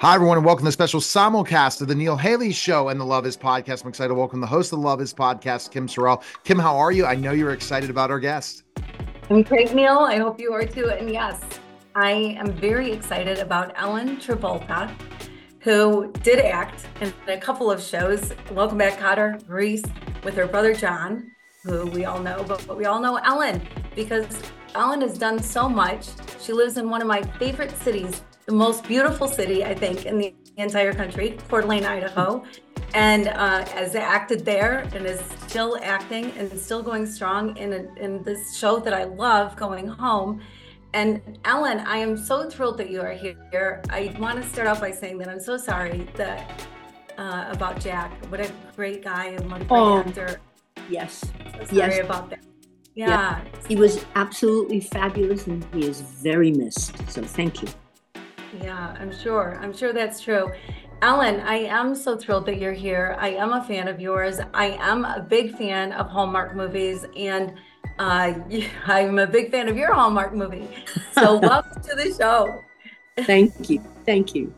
Hi, everyone, and welcome to the special simulcast of the Neil Haley Show and the Love Is Podcast. I'm excited to welcome the host of the Love Is Podcast, Kim Sorrelle. Kim, how are you? I know you're excited about our guest. I'm great, Neil. I hope you are too. And yes, I am very excited about Ellen Travolta, who did act in a couple of shows. Welcome back, Kotter, Grease, with her brother John, who we all know, but, but we all know Ellen because Ellen has done so much. She lives in one of my favorite cities the most beautiful city, I think, in the entire country, Coeur d'Alene, Idaho. And uh, as acted there and is still acting and still going strong in, a, in this show that I love, Going Home. And Ellen, I am so thrilled that you are here. I want to start off by saying that I'm so sorry that uh, about Jack. What a great guy and what a great oh, actor. Yes. So sorry yes. about that. Yeah. yeah. He was absolutely fabulous and he is very missed. So thank you. Yeah, I'm sure. I'm sure that's true. Ellen, I am so thrilled that you're here. I am a fan of yours. I am a big fan of Hallmark movies, and uh, I'm a big fan of your Hallmark movie. So, welcome to the show. Thank you. Thank you.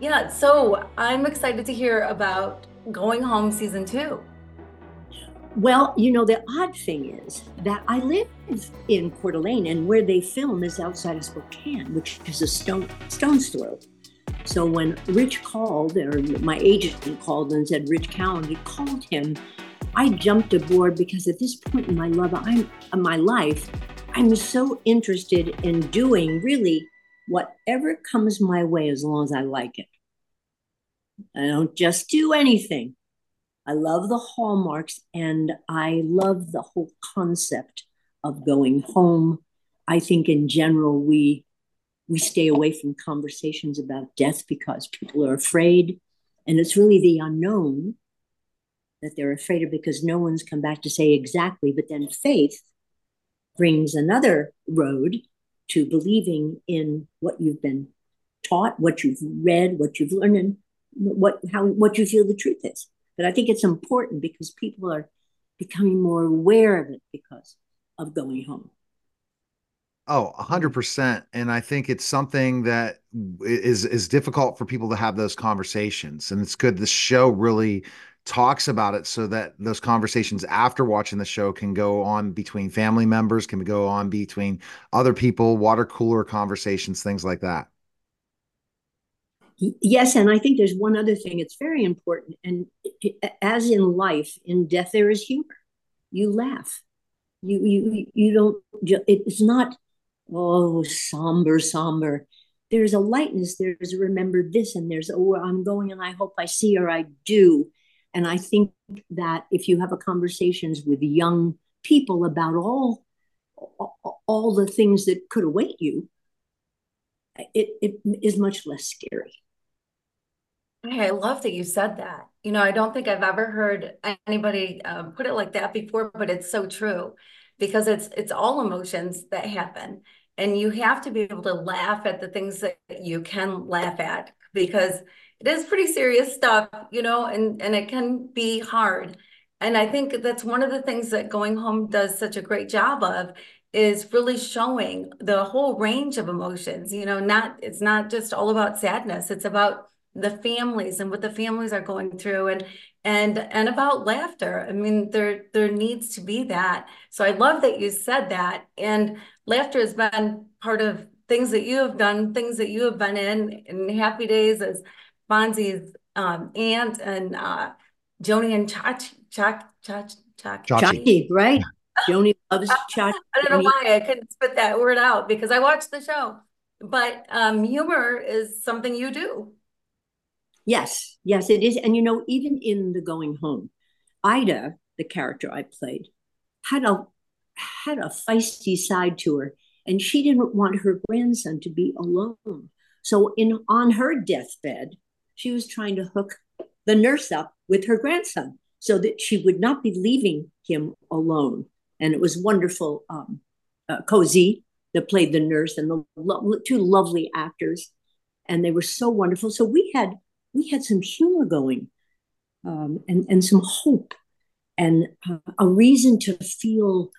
Yeah, so I'm excited to hear about Going Home season two. Well, you know, the odd thing is that I live in Coeur d'Alene, and where they film is outside of Spokane, which is a stone stone's throw. So when Rich called, or my agent called and said Rich Cowan, he called him. I jumped aboard because at this point in my love, I'm in my life, I'm so interested in doing really whatever comes my way as long as I like it. I don't just do anything. I love the hallmarks and I love the whole concept of going home. I think in general we we stay away from conversations about death because people are afraid and it's really the unknown that they're afraid of because no one's come back to say exactly but then faith brings another road to believing in what you've been taught what you've read what you've learned and what how what you feel the truth is but I think it's important because people are becoming more aware of it because of going home. Oh, 100%. And I think it's something that is is difficult for people to have those conversations. And it's good the show really talks about it so that those conversations after watching the show can go on between family members, can go on between other people, water cooler conversations, things like that. Yes, and I think there's one other thing. It's very important, and as in life, in death there is humor. You laugh. You you you don't. It's not oh somber somber. There's a lightness. There's a remember this, and there's oh I'm going, and I hope I see or I do. And I think that if you have a conversations with young people about all all the things that could await you, it, it is much less scary. I love that you said that. You know, I don't think I've ever heard anybody um, put it like that before, but it's so true because it's it's all emotions that happen, and you have to be able to laugh at the things that you can laugh at because it is pretty serious stuff, you know, and and it can be hard. And I think that's one of the things that Going Home does such a great job of is really showing the whole range of emotions. You know, not it's not just all about sadness; it's about the families and what the families are going through and and and about laughter. I mean there there needs to be that. So i love that you said that. And laughter has been part of things that you have done things that you have been in in happy days as fonzie's um, aunt and uh Joanie and chach chach chach chach chachi right? Joanie loves chach i don't know why i couldn't spit that word out because i watched the show. But um humor is something you do Yes, yes, it is. And you know, even in the going home, Ida, the character I played, had a had a feisty side to her, and she didn't want her grandson to be alone. So, in on her deathbed, she was trying to hook the nurse up with her grandson so that she would not be leaving him alone. And it was wonderful. Um, uh, Cozy that played the nurse, and the lo- two lovely actors, and they were so wonderful. So we had we had some humor going um, and, and some hope and uh, a reason to feel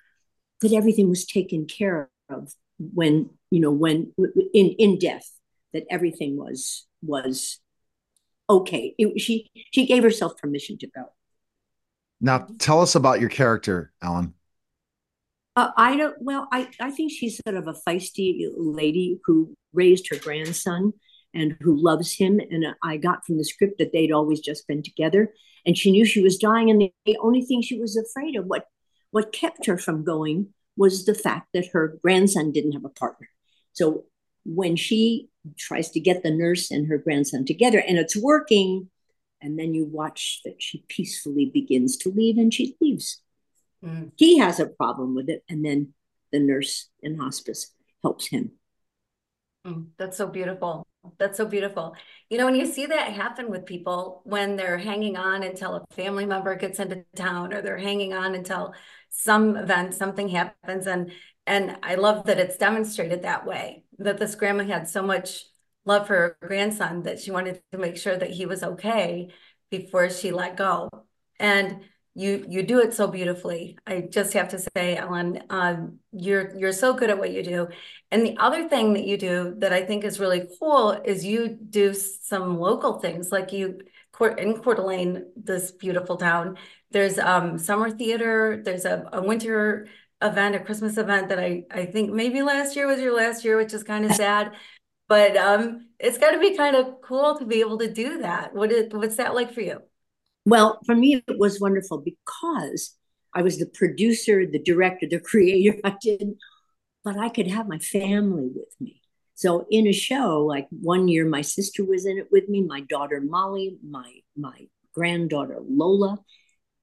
that everything was taken care of when, you know, when in, in death, that everything was was okay. It, she she gave herself permission to go. Now, tell us about your character, Ellen. Uh, I don't. Well, I I think she's sort of a feisty lady who raised her grandson and who loves him. And I got from the script that they'd always just been together, and she knew she was dying. And the, only thing she was afraid of, what what kept her from going, was the fact that her grandson didn't have a partner. So when she tries to get the nurse and her grandson together, and it's working, and then you watch that she peacefully begins to leave, and she leaves. Mm. He has a problem with it, and then the nurse in hospice helps him. Mm, that's so beautiful. That's so beautiful. You know, when you see that happen with people when they're hanging on until a family member gets into town or they're hanging on until some event, something happens. And and I love that it's demonstrated that way, that this grandma had so much love for her grandson that she wanted to make sure that he was okay before she let go. And you you do it so beautifully. I just have to say, Ellen, um, you're you're so good at what you do. And the other thing that you do that I think is really cool is you do some local things, like you in Coeur d'Alene, this beautiful town. There's um, summer theater. There's a, a winter event, a Christmas event that I I think maybe last year was your last year, which is kind of sad. But um, it's got to be kind of cool to be able to do that. What is what's that like for you? Well, for me, it was wonderful because I was the producer, the director, the creator. I did, but I could have my family with me. So in a show, like one year, my sister was in it with me, my daughter Molly, my my granddaughter Lola.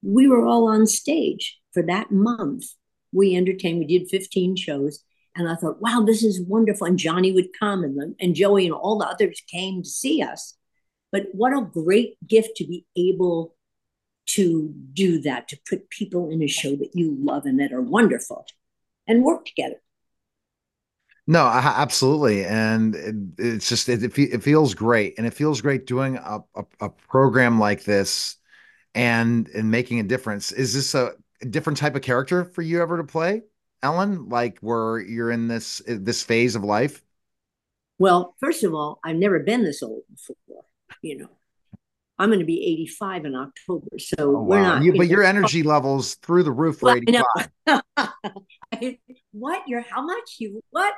We were all on stage for that month. We entertained. We did 15 shows, and I thought, wow, this is wonderful. And Johnny would come, and and Joey and all the others came to see us. But what a great gift to be able to do that, to put people in a show that you love and that are wonderful and work together. No, absolutely, and it's just it, it feels great, and it feels great doing a, a, a program like this, and and making a difference. Is this a, a different type of character for you ever to play, Ellen? Like where you're in this this phase of life? Well, first of all, I've never been this old before you know. I'm going to be 85 in October, so oh, we're wow. not. You, but your energy levels through the roof for well, 85. what? You're how much? You what?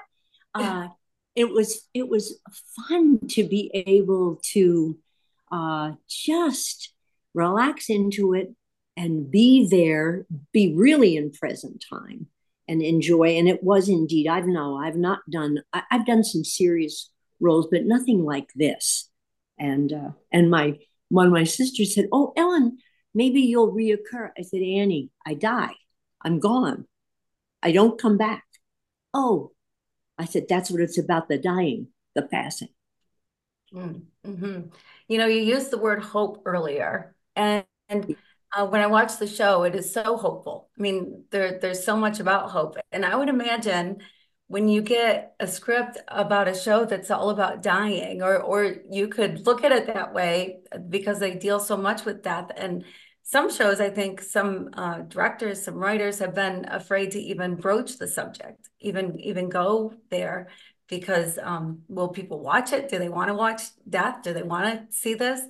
Uh, it was it was fun to be able to uh, just relax into it and be there, be really in present time and enjoy. And it was indeed. I've no, I've not done. I, I've done some serious roles, but nothing like this and uh, and my one of my sisters said, "Oh, Ellen, maybe you'll reoccur." I said, "Annie, I die. I'm gone. I don't come back." Oh, I said, "That's what it's about: the dying, the passing." Mm-hmm. You know, you used the word hope earlier, and, and uh, when I watch the show, it is so hopeful. I mean, there there's so much about hope, and I would imagine when you get a script about a show that's all about dying or or you could look at it that way because they deal so much with death. And some shows i think some uh, directors some writers have been afraid to even broach the subject even even go there because um, will people watch it? Do they want to watch death? Do they want to see this?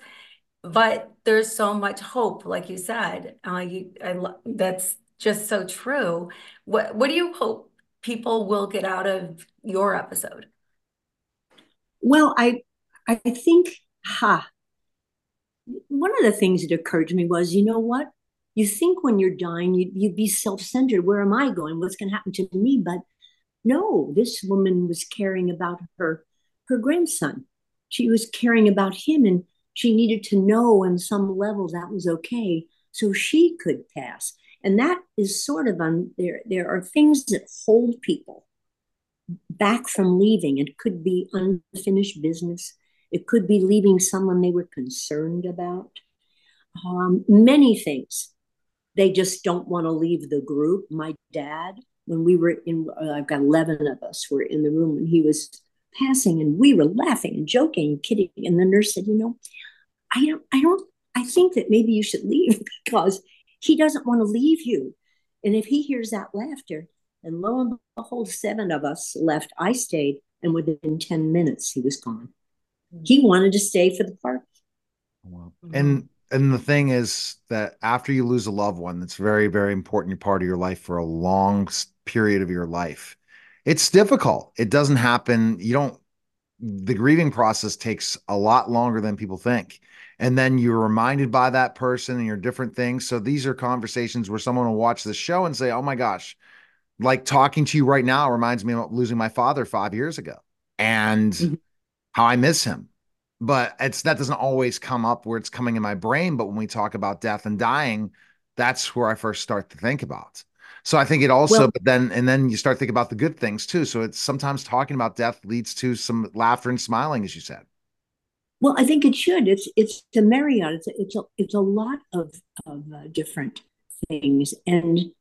But there's so much hope like you said uh, you I, that's just so true. What what do you hope people will get out of your episode? Well, I I think ha one of the things that occurred to me was, you know what? You think when you're dying, you'd, you'd be self-centered. Where am I going? What's going to happen to me? But no, this woman was caring about her her grandson. She was caring about him, and she needed to know on some level that was okay, so she could pass. And that is sort of on there. There are things that hold people back from leaving. It could be unfinished business. It could be leaving someone they were concerned about. Um, many things. They just don't want to leave the group. My dad, when we were in, uh, I've got 11 of us were in the room when he was passing and we were laughing and joking and kidding. And the nurse said, you know, I don't, I don't, I think that maybe you should leave because he doesn't want to leave you. And if he hears that laughter, and lo and behold, seven of us left. I stayed, and within 10 minutes, he was gone. he wanted to stay for the party. Wow. Mm-hmm. And and the thing is that after you lose a loved one, that's very very important part of your life for a long period of your life. It's difficult. It doesn't happen. You don't. The grieving process takes a lot longer than people think. And then you're reminded by that person and your different things. So these are conversations where someone will watch the show and say, "Oh my gosh, like talking to you right now reminds me of losing my father five years ago and mm-hmm. how I miss him. But it's that doesn't always come up where it's coming in my brain. But when we talk about death and dying, that's where I first start to think about. So I think it also, well, but then and then you start thinking about the good things too. So it's sometimes talking about death leads to some laughter and smiling, as you said. Well, I think it should. It's it's a myriad. It's a, it's a it's a lot of of uh, different things, and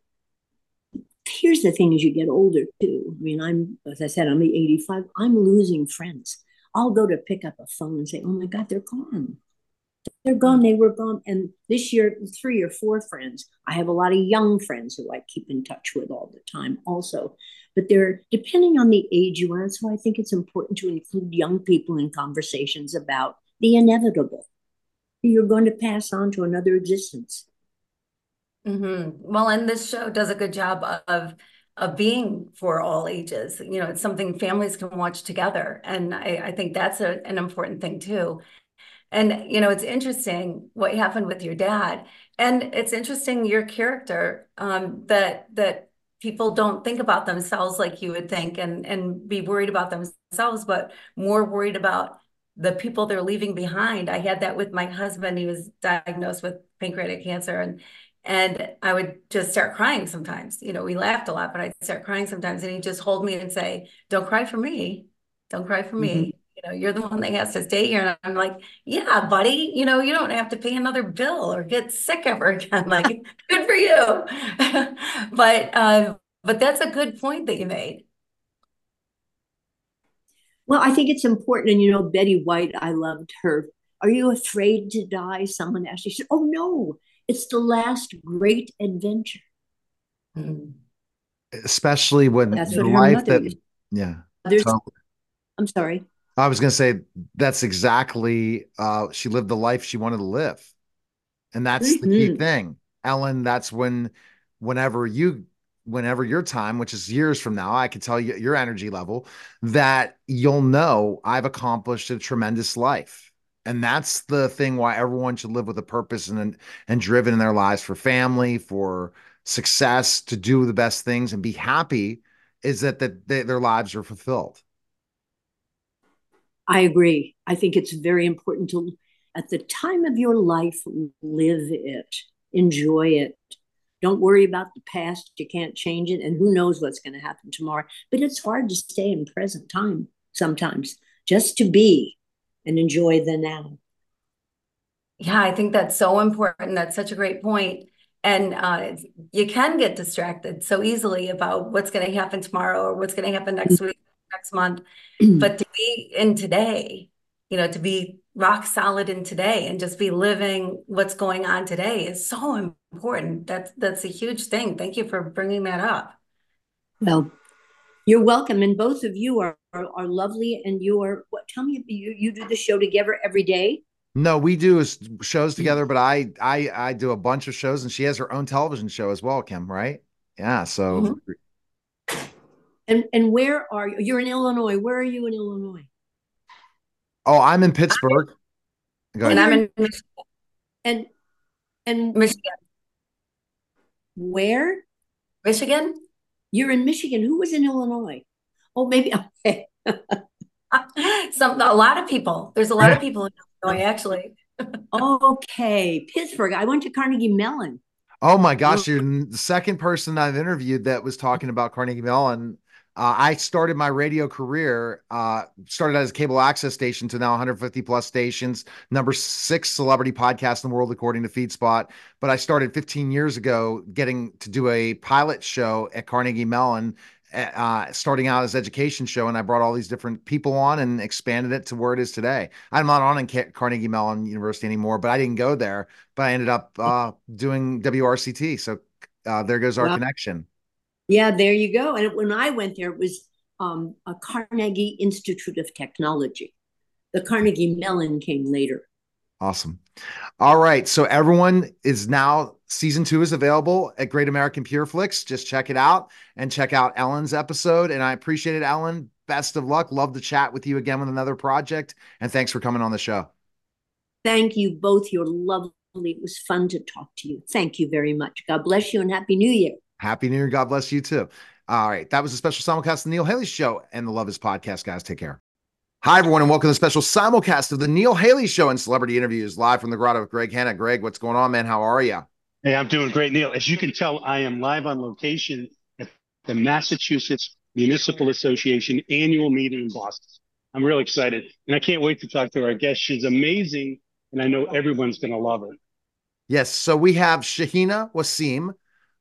here's the thing: as you get older, too. I mean, I'm as I said, I'm 85. I'm losing friends. I'll go to pick up a phone and say, "Oh my God, they're gone. They're gone. They were gone." And this year, three or four friends. I have a lot of young friends who I keep in touch with all the time, also. But they're depending on the age you are. So I think it's important to include young people in conversations about the inevitable. You're going to pass on to another existence. Mm-hmm. Well, and this show does a good job of of being for all ages. You know, it's something families can watch together, and I, I think that's a, an important thing too. And you know, it's interesting what happened with your dad, and it's interesting your character um, that that people don't think about themselves like you would think, and and be worried about themselves, but more worried about the people they're leaving behind. I had that with my husband. He was diagnosed with pancreatic cancer, and and I would just start crying sometimes. You know, we laughed a lot, but I'd start crying sometimes. And he'd just hold me and say, Don't cry for me. Don't cry for me. Mm-hmm. You know, you're the one that has to stay here. And I'm like, Yeah, buddy, you know, you don't have to pay another bill or get sick ever again. Like, good for you. but uh, but that's a good point that you made. Well, I think it's important. And you know, Betty White, I loved her. Are you afraid to die? Someone asked. She said, Oh no it's the last great adventure. Mm. Especially when that's the life that, used. yeah. So, I'm sorry. I was going to say that's exactly, uh, she lived the life she wanted to live. And that's mm-hmm. the key mm-hmm. thing. Ellen, that's when, whenever you, whenever your time, which is years from now, I can tell you your energy level, that you'll know I've accomplished a tremendous life and that's the thing why everyone should live with a purpose and and driven in their lives for family for success to do the best things and be happy is that that they, their lives are fulfilled i agree i think it's very important to at the time of your life live it enjoy it don't worry about the past you can't change it and who knows what's going to happen tomorrow but it's hard to stay in present time sometimes just to be and enjoy the now. Yeah, I think that's so important. That's such a great point. And uh, you can get distracted so easily about what's going to happen tomorrow or what's going to happen next week, next month. but to be in today, you know, to be rock solid in today and just be living what's going on today is so important. That's that's a huge thing. Thank you for bringing that up. Well, you're welcome, and both of you are are, are lovely. And you are what? Tell me, you you do the show together every day? No, we do shows together, but I I I do a bunch of shows, and she has her own television show as well, Kim. Right? Yeah. So. Mm-hmm. And and where are you? You're in Illinois. Where are you in Illinois? Oh, I'm in Pittsburgh. and I'm in Michigan. And and Michigan. Where? Michigan. You're in Michigan. Who was in Illinois? Oh, maybe okay. Some a lot of people. There's a lot of people in Illinois, actually. okay, Pittsburgh. I went to Carnegie Mellon. Oh my gosh, you're the second person I've interviewed that was talking about Carnegie Mellon. Uh, I started my radio career, uh, started as a cable access station to now 150 plus stations, number six celebrity podcast in the world, according to FeedSpot. But I started 15 years ago getting to do a pilot show at Carnegie Mellon, uh, starting out as education show. And I brought all these different people on and expanded it to where it is today. I'm not on in Carnegie Mellon University anymore, but I didn't go there. But I ended up uh, doing WRCT. So uh, there goes our connection. Yeah, there you go. And when I went there, it was um, a Carnegie Institute of Technology. The Carnegie Mellon came later. Awesome. All right. So everyone is now season two is available at Great American Pure Flix. Just check it out and check out Ellen's episode. And I appreciate it, Ellen. Best of luck. Love to chat with you again with another project. And thanks for coming on the show. Thank you both. You're lovely. It was fun to talk to you. Thank you very much. God bless you and Happy New Year. Happy New Year. God bless you too. All right. That was a special simulcast of the Neil Haley Show and the Love Is Podcast, guys. Take care. Hi, everyone, and welcome to the special simulcast of the Neil Haley Show and celebrity interviews live from the grotto with Greg Hanna. Greg, what's going on, man? How are you? Hey, I'm doing great, Neil. As you can tell, I am live on location at the Massachusetts Municipal Association annual meeting in Boston. I'm really excited, and I can't wait to talk to our guest. She's amazing, and I know everyone's going to love her. Yes. So we have Shahina Waseem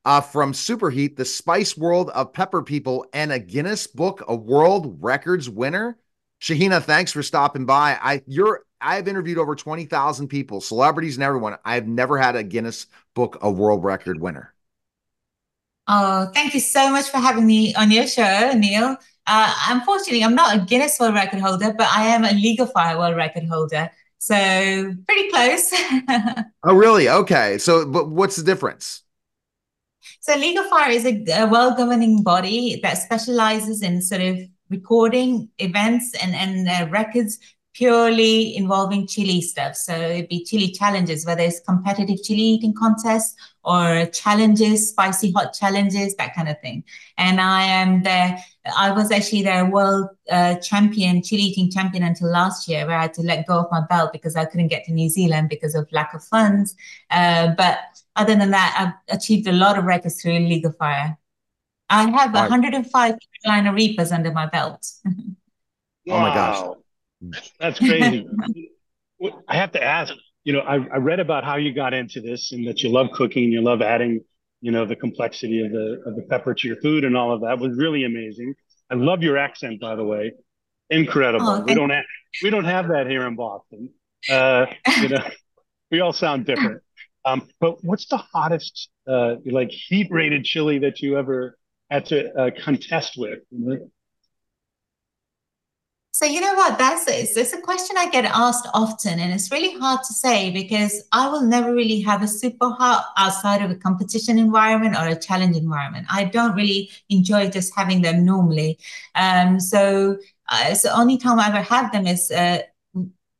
uh, from Superhot, the spice world of pepper people, and a Guinness Book of World Records winner. Shahina, thanks for stopping by. I you're I've interviewed over 20,000 people, celebrities and everyone. I've never had a Guinness Book of World Record winner. Oh, thank you so much for having me on your show, Neil. Uh, unfortunately, I'm not a Guinness World Record holder, but I am a League of Fire World Record holder. So pretty close. oh, really? Okay. So, but what's the difference? So, League of Fire is a, a world governing body that specializes in sort of recording events and, and uh, records purely involving chili stuff. So it'd be chili challenges, whether it's competitive chili eating contests or challenges, spicy hot challenges, that kind of thing. And I am the, I was actually the world uh, champion, chili eating champion until last year, where I had to let go of my belt because I couldn't get to New Zealand because of lack of funds. Uh, but other than that, I've achieved a lot of records through League of Fire. I have right. 105 Carolina Reapers under my belt. Oh my gosh. That's crazy. I have to ask, you know, I, I read about how you got into this and that you love cooking, and you love adding, you know, the complexity of the of the pepper to your food and all of that was really amazing. I love your accent, by the way. Incredible. Oh, we don't have we don't have that here in Boston. Uh, you know, we all sound different. Um, but what's the hottest uh, like heat rated chili that you ever had to uh, contest with? So you know what? That's it's, it's a question I get asked often, and it's really hard to say because I will never really have a super hot outside of a competition environment or a challenge environment. I don't really enjoy just having them normally. Um, so uh, the only time I ever have them is uh,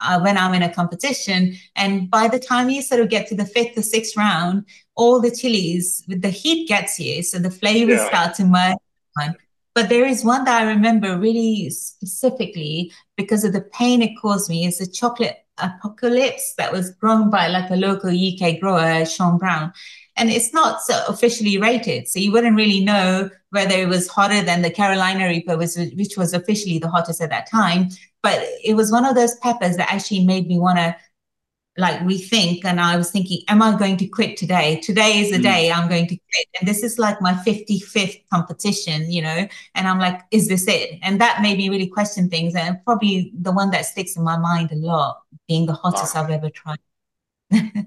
uh, when I'm in a competition. And by the time you sort of get to the fifth or sixth round, all the chilies, with the heat gets you, so the flavors yeah. start to merge. But there is one that I remember really specifically because of the pain it caused me. Is a chocolate apocalypse that was grown by like a local UK grower, Sean Brown. And it's not so officially rated. So you wouldn't really know whether it was hotter than the Carolina Reaper, which, which was officially the hottest at that time. But it was one of those peppers that actually made me want to like rethink and i was thinking am i going to quit today today is the mm. day i'm going to quit and this is like my 55th competition you know and i'm like is this it and that made me really question things and probably the one that sticks in my mind a lot being the hottest wow. i've ever tried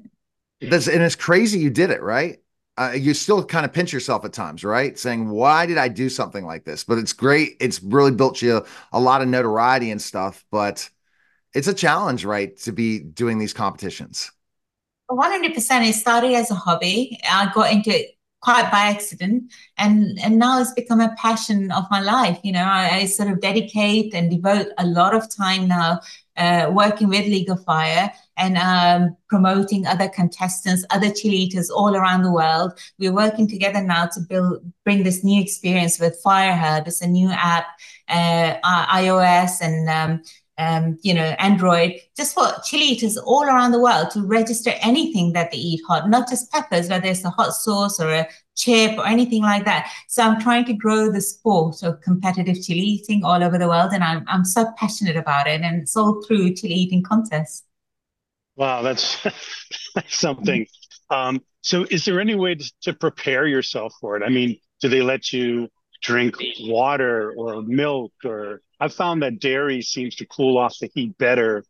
That's, and it's crazy you did it right uh, you still kind of pinch yourself at times, right? Saying, why did I do something like this? But it's great. It's really built you a, a lot of notoriety and stuff. But it's a challenge, right, to be doing these competitions. 100%. It started as a hobby. I got into it quite by accident and and now it's become a passion of my life you know I, I sort of dedicate and devote a lot of time now uh, working with league of fire and um, promoting other contestants other chili eaters all around the world we're working together now to build bring this new experience with FireHub. it's a new app uh, ios and um, um, you know, Android, just for chili eaters all around the world to register anything that they eat hot, not just peppers, whether it's a hot sauce or a chip or anything like that. So I'm trying to grow the sport of competitive chili eating all over the world. And I'm, I'm so passionate about it. And it's all through chili eating contests. Wow, that's, that's something. Um, so is there any way to, to prepare yourself for it? I mean, do they let you drink water or milk or I've found that dairy seems to cool off the heat better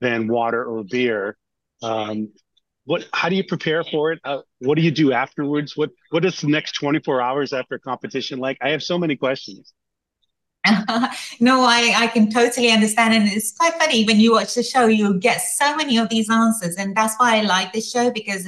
than water or beer. Um, what? How do you prepare for it? Uh, what do you do afterwards? What What is the next twenty four hours after competition like? I have so many questions. no, I, I can totally understand. And it's quite funny when you watch the show, you get so many of these answers. And that's why I like this show because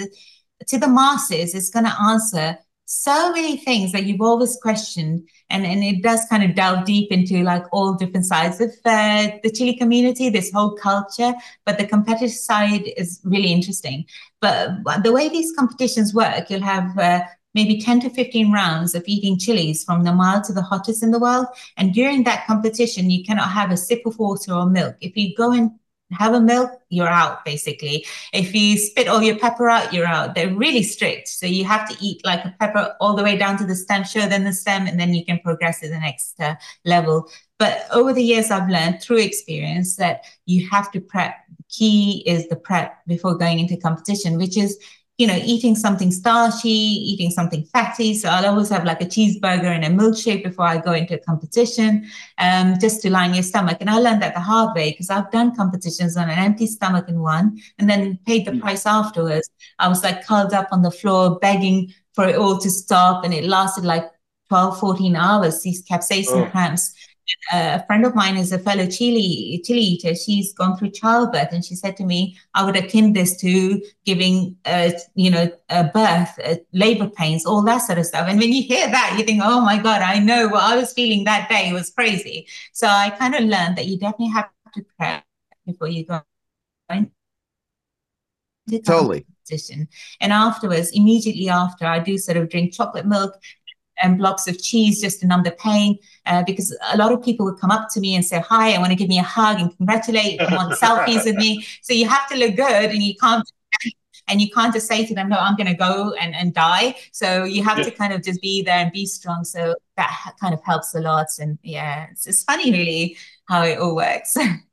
to the masses, it's going to answer so many things that you've always questioned. And, and it does kind of delve deep into like all different sides of uh, the chili community, this whole culture. But the competitive side is really interesting. But the way these competitions work, you'll have uh, maybe 10 to 15 rounds of eating chilies from the mild to the hottest in the world. And during that competition, you cannot have a sip of water or milk. If you go and have a milk, you're out basically. If you spit all your pepper out, you're out. They're really strict. So you have to eat like a pepper all the way down to the stem, show them the stem, and then you can progress to the next uh, level. But over the years, I've learned through experience that you have to prep. Key is the prep before going into competition, which is you know, eating something starchy, eating something fatty. So I'll always have like a cheeseburger and a milkshake before I go into a competition, um, just to line your stomach. And I learned that the hard way because I've done competitions on an empty stomach in one and then paid the mm. price afterwards. I was like curled up on the floor, begging for it all to stop. And it lasted like 12, 14 hours, these capsaicin oh. cramps a friend of mine is a fellow chili chili eater. She's gone through childbirth, and she said to me, "I would akin this to giving, uh, you know, a birth, uh, labor pains, all that sort of stuff." And when you hear that, you think, "Oh my God, I know what I was feeling that day was crazy." So I kind of learned that you definitely have to prep before you go. Totally. Position. And afterwards, immediately after, I do sort of drink chocolate milk and blocks of cheese just to numb the pain. Uh, because a lot of people would come up to me and say, Hi, I want to give me a hug and congratulate and want selfies with me. So you have to look good and you can't and you can't just say to them, No, I'm gonna go and, and die. So you have yeah. to kind of just be there and be strong. So that kind of helps a lot. And yeah, it's, it's funny really how it all works.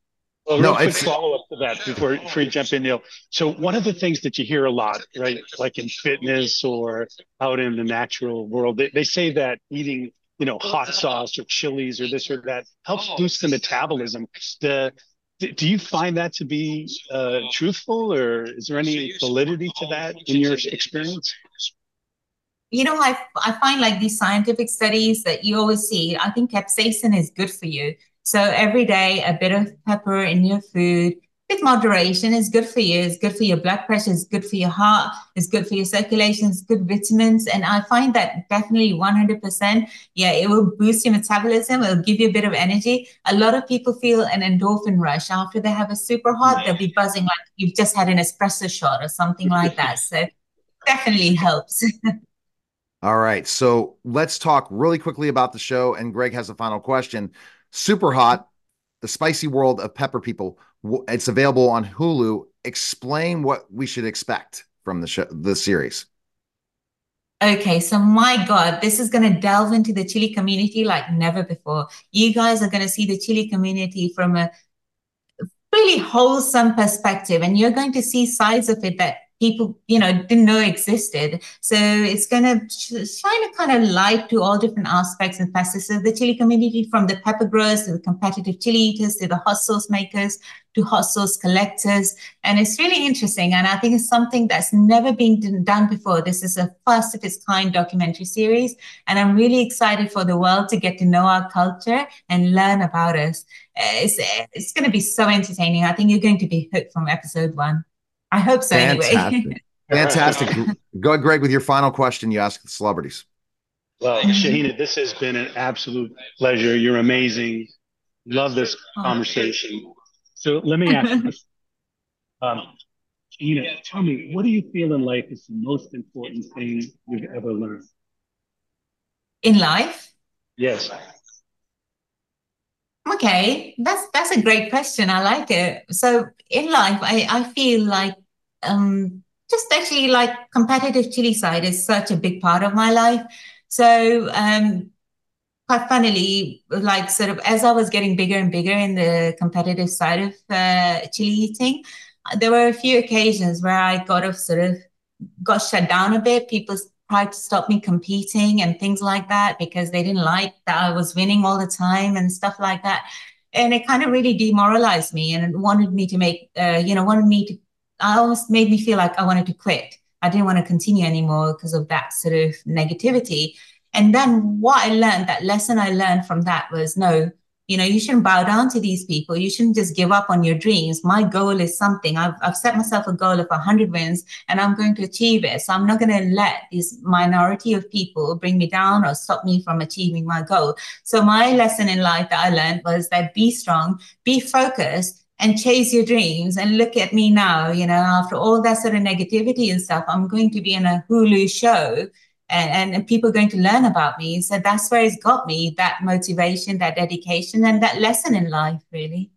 Well, no, quick follow up to that before, before you jump in, Neil. So one of the things that you hear a lot, right, like in fitness or out in the natural world, they, they say that eating, you know, hot sauce or chilies or this or that helps boost the metabolism. The, do you find that to be uh, truthful, or is there any validity to that in your experience? you know, I, I find like these scientific studies that you always see, I think capsaicin is good for you. So every day, a bit of pepper in your food with moderation is good for you. It's good for your blood pressure. It's good for your heart. It's good for your circulation. It's good vitamins. And I find that definitely 100%. Yeah, it will boost your metabolism. It'll give you a bit of energy. A lot of people feel an endorphin rush after they have a super hot. They'll be buzzing like you've just had an espresso shot or something like that. So definitely helps. All right. So let's talk really quickly about the show. And Greg has a final question. Super Hot, The Spicy World of Pepper People. It's available on Hulu. Explain what we should expect from the show, the series. Okay, so my God, this is going to delve into the chili community like never before. You guys are going to see the chili community from a really wholesome perspective, and you're going to see sides of it that people, you know, didn't know existed. So it's going to shine a kind of light to all different aspects and facets of the chili community, from the pepper growers to the competitive chili eaters to the hot sauce makers to hot sauce collectors. And it's really interesting. And I think it's something that's never been done before. This is a first of its kind documentary series. And I'm really excited for the world to get to know our culture and learn about us. Uh, it's, it's going to be so entertaining. I think you're going to be hooked from episode one. I hope so Fantastic. anyway. Fantastic. Go ahead, Greg, with your final question you ask the celebrities. Well, Shahina, this has been an absolute pleasure. You're amazing. Love this conversation. So let me ask you um, Shahina, tell me, what do you feel in life is the most important thing you've ever learned? In life? Yes. Okay, that's that's a great question. I like it. So in life, I, I feel like um, just actually like competitive chili side is such a big part of my life. So um, quite funnily, like sort of as I was getting bigger and bigger in the competitive side of uh, chili eating, there were a few occasions where I got of sort of got shut down a bit. People tried to stop me competing and things like that because they didn't like that I was winning all the time and stuff like that. And it kind of really demoralized me and wanted me to make, uh, you know, wanted me to almost made me feel like I wanted to quit. I didn't want to continue anymore because of that sort of negativity. And then what I learned, that lesson I learned from that was no, you know, you shouldn't bow down to these people. You shouldn't just give up on your dreams. My goal is something. I've, I've set myself a goal of 100 wins and I'm going to achieve it. So I'm not going to let this minority of people bring me down or stop me from achieving my goal. So my lesson in life that I learned was that be strong, be focused, and chase your dreams and look at me now you know after all that sort of negativity and stuff i'm going to be in a hulu show and, and people are going to learn about me. So that's where it's got me that motivation, that dedication, and that lesson in life, really.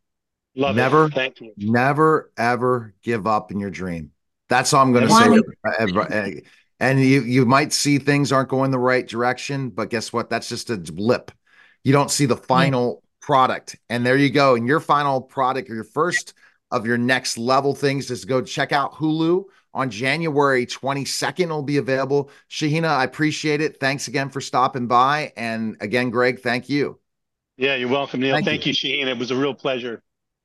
Love never, it. Thank you. Never, ever give up in your dream. That's all I'm going to say. Eh, and you, you might see things aren't going the right direction, but guess what? That's just a blip. You don't see the final yeah. Product. And there you go. And your final product or your first of your next level things is go check out Hulu on January 22nd. It'll be available. Shahina, I appreciate it. Thanks again for stopping by. And again, Greg, thank you. Yeah, you're welcome, Neil. Thank, thank you. you, Shahina. It was a real pleasure.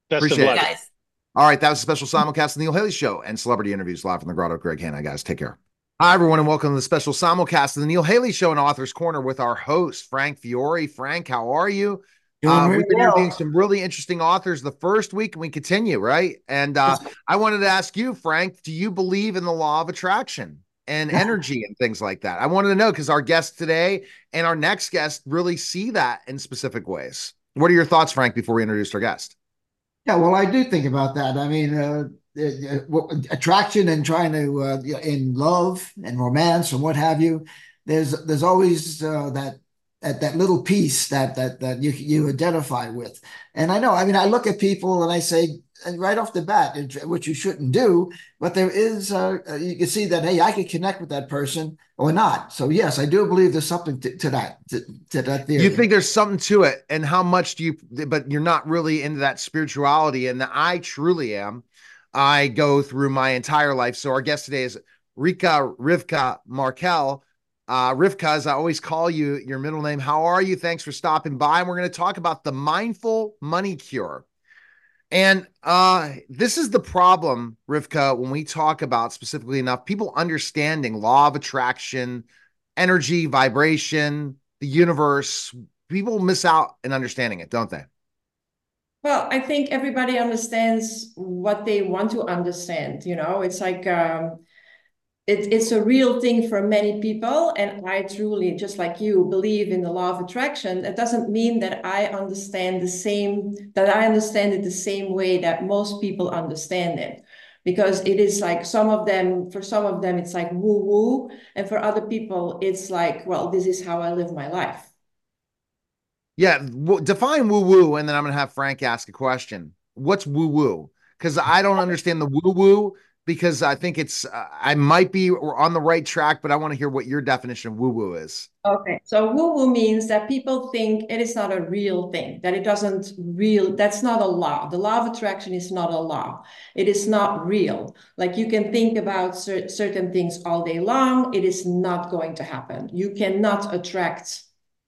Best appreciate of luck. It. Guys. All right, that was a special simulcast of the Neil Haley Show and celebrity interviews live from the Grotto. Greg Hanna, guys. Take care. Hi, everyone, and welcome to the special simulcast of the Neil Haley Show and Author's Corner with our host, Frank Fiore. Frank, how are you? Uh, we've been interviewing some really interesting authors the first week, and we continue, right? And uh, I wanted to ask you, Frank, do you believe in the law of attraction and energy and things like that? I wanted to know because our guest today and our next guest really see that in specific ways. What are your thoughts, Frank, before we introduce our guest? Yeah, well, I do think about that. I mean, uh, attraction and trying to uh, in love and romance and what have you. There's there's always uh, that at that little piece that that that you you identify with. And I know, I mean, I look at people and I say, and right off the bat, which you shouldn't do, but there is, you can see that, hey, I can connect with that person or not. So yes, I do believe there's something to, to that, to, to, that theory. You think there's something to it, and how much do you? But you're not really into that spirituality, and I truly am. I go through my entire life. So our guest today is Rika Rivka Markel uh, Rivka, as I always call you, your middle name. How are you? Thanks for stopping by. And we're going to talk about the mindful money cure. And uh, this is the problem, Rivka, when we talk about specifically enough people understanding law of attraction, energy, vibration, the universe. People miss out in understanding it, don't they? Well, I think everybody understands what they want to understand. You know, it's like um, it, it's a real thing for many people. And I truly, just like you, believe in the law of attraction. It doesn't mean that I understand the same, that I understand it the same way that most people understand it. Because it is like some of them, for some of them, it's like woo woo. And for other people, it's like, well, this is how I live my life. Yeah. define woo woo. And then I'm going to have Frank ask a question. What's woo woo? Because I don't understand the woo woo because I think it's uh, I might be on the right track, but I want to hear what your definition of woo woo is. Okay, so woo woo means that people think it is not a real thing, that it doesn't real. That's not a law. The law of attraction is not a law. It is not real. Like you can think about cer- certain things all day long, it is not going to happen. You cannot attract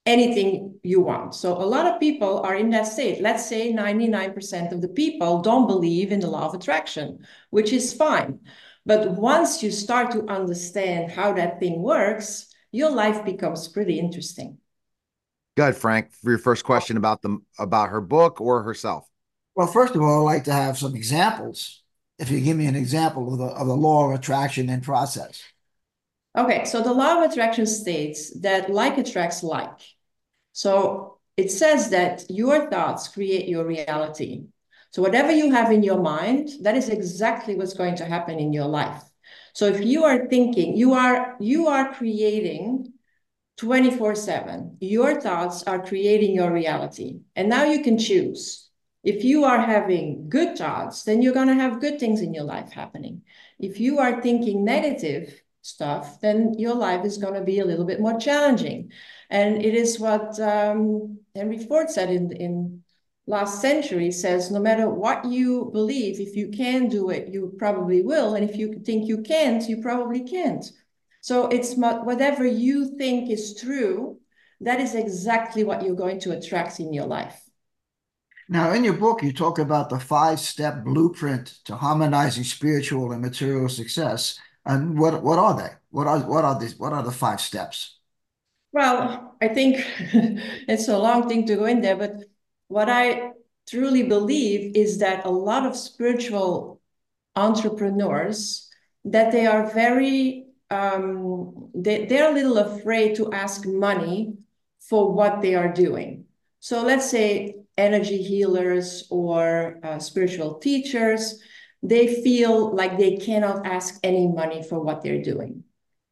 anything you want. So a lot of people are in that state. Let's say 99% of the people don't believe in the law of attraction, which is fine. But once you start to understand how that thing works, your life becomes pretty interesting. Good, Frank. For your first question about the about her book or herself. Well, first of all, I'd like to have some examples. If you give me an example of the of the law of attraction and process. Okay, so the law of attraction states that like attracts like. So it says that your thoughts create your reality. So whatever you have in your mind, that is exactly what's going to happen in your life. So if you are thinking, you are you are creating 24/7. Your thoughts are creating your reality. And now you can choose. If you are having good thoughts, then you're going to have good things in your life happening. If you are thinking negative, stuff, then your life is going to be a little bit more challenging. And it is what um, Henry Ford said in, in last century says, no matter what you believe, if you can do it, you probably will. And if you think you can't, you probably can't. So it's whatever you think is true, that is exactly what you're going to attract in your life. Now, in your book, you talk about the five step blueprint to harmonizing spiritual and material success. And what what are they? What are what are these? What are the five steps? Well, I think it's a long thing to go in there, but what I truly believe is that a lot of spiritual entrepreneurs that they are very um, they, they're a little afraid to ask money for what they are doing. So let's say energy healers or uh, spiritual teachers, they feel like they cannot ask any money for what they're doing.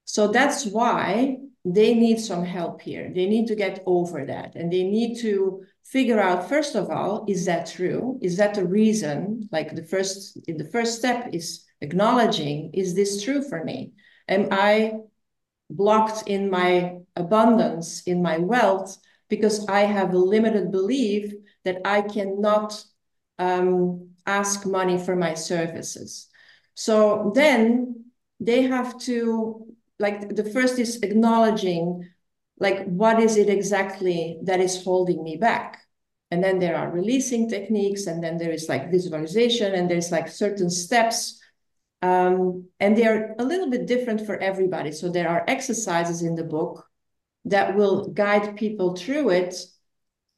So that's why they need some help here. They need to get over that and they need to figure out first of all is that true? Is that the reason? Like the first the first step is acknowledging is this true for me? Am I blocked in my abundance, in my wealth because I have a limited belief that I cannot um, ask money for my services. So then they have to like the first is acknowledging like what is it exactly that is holding me back? And then there are releasing techniques and then there is like visualization and there's like certain steps um, and they're a little bit different for everybody. So there are exercises in the book that will guide people through it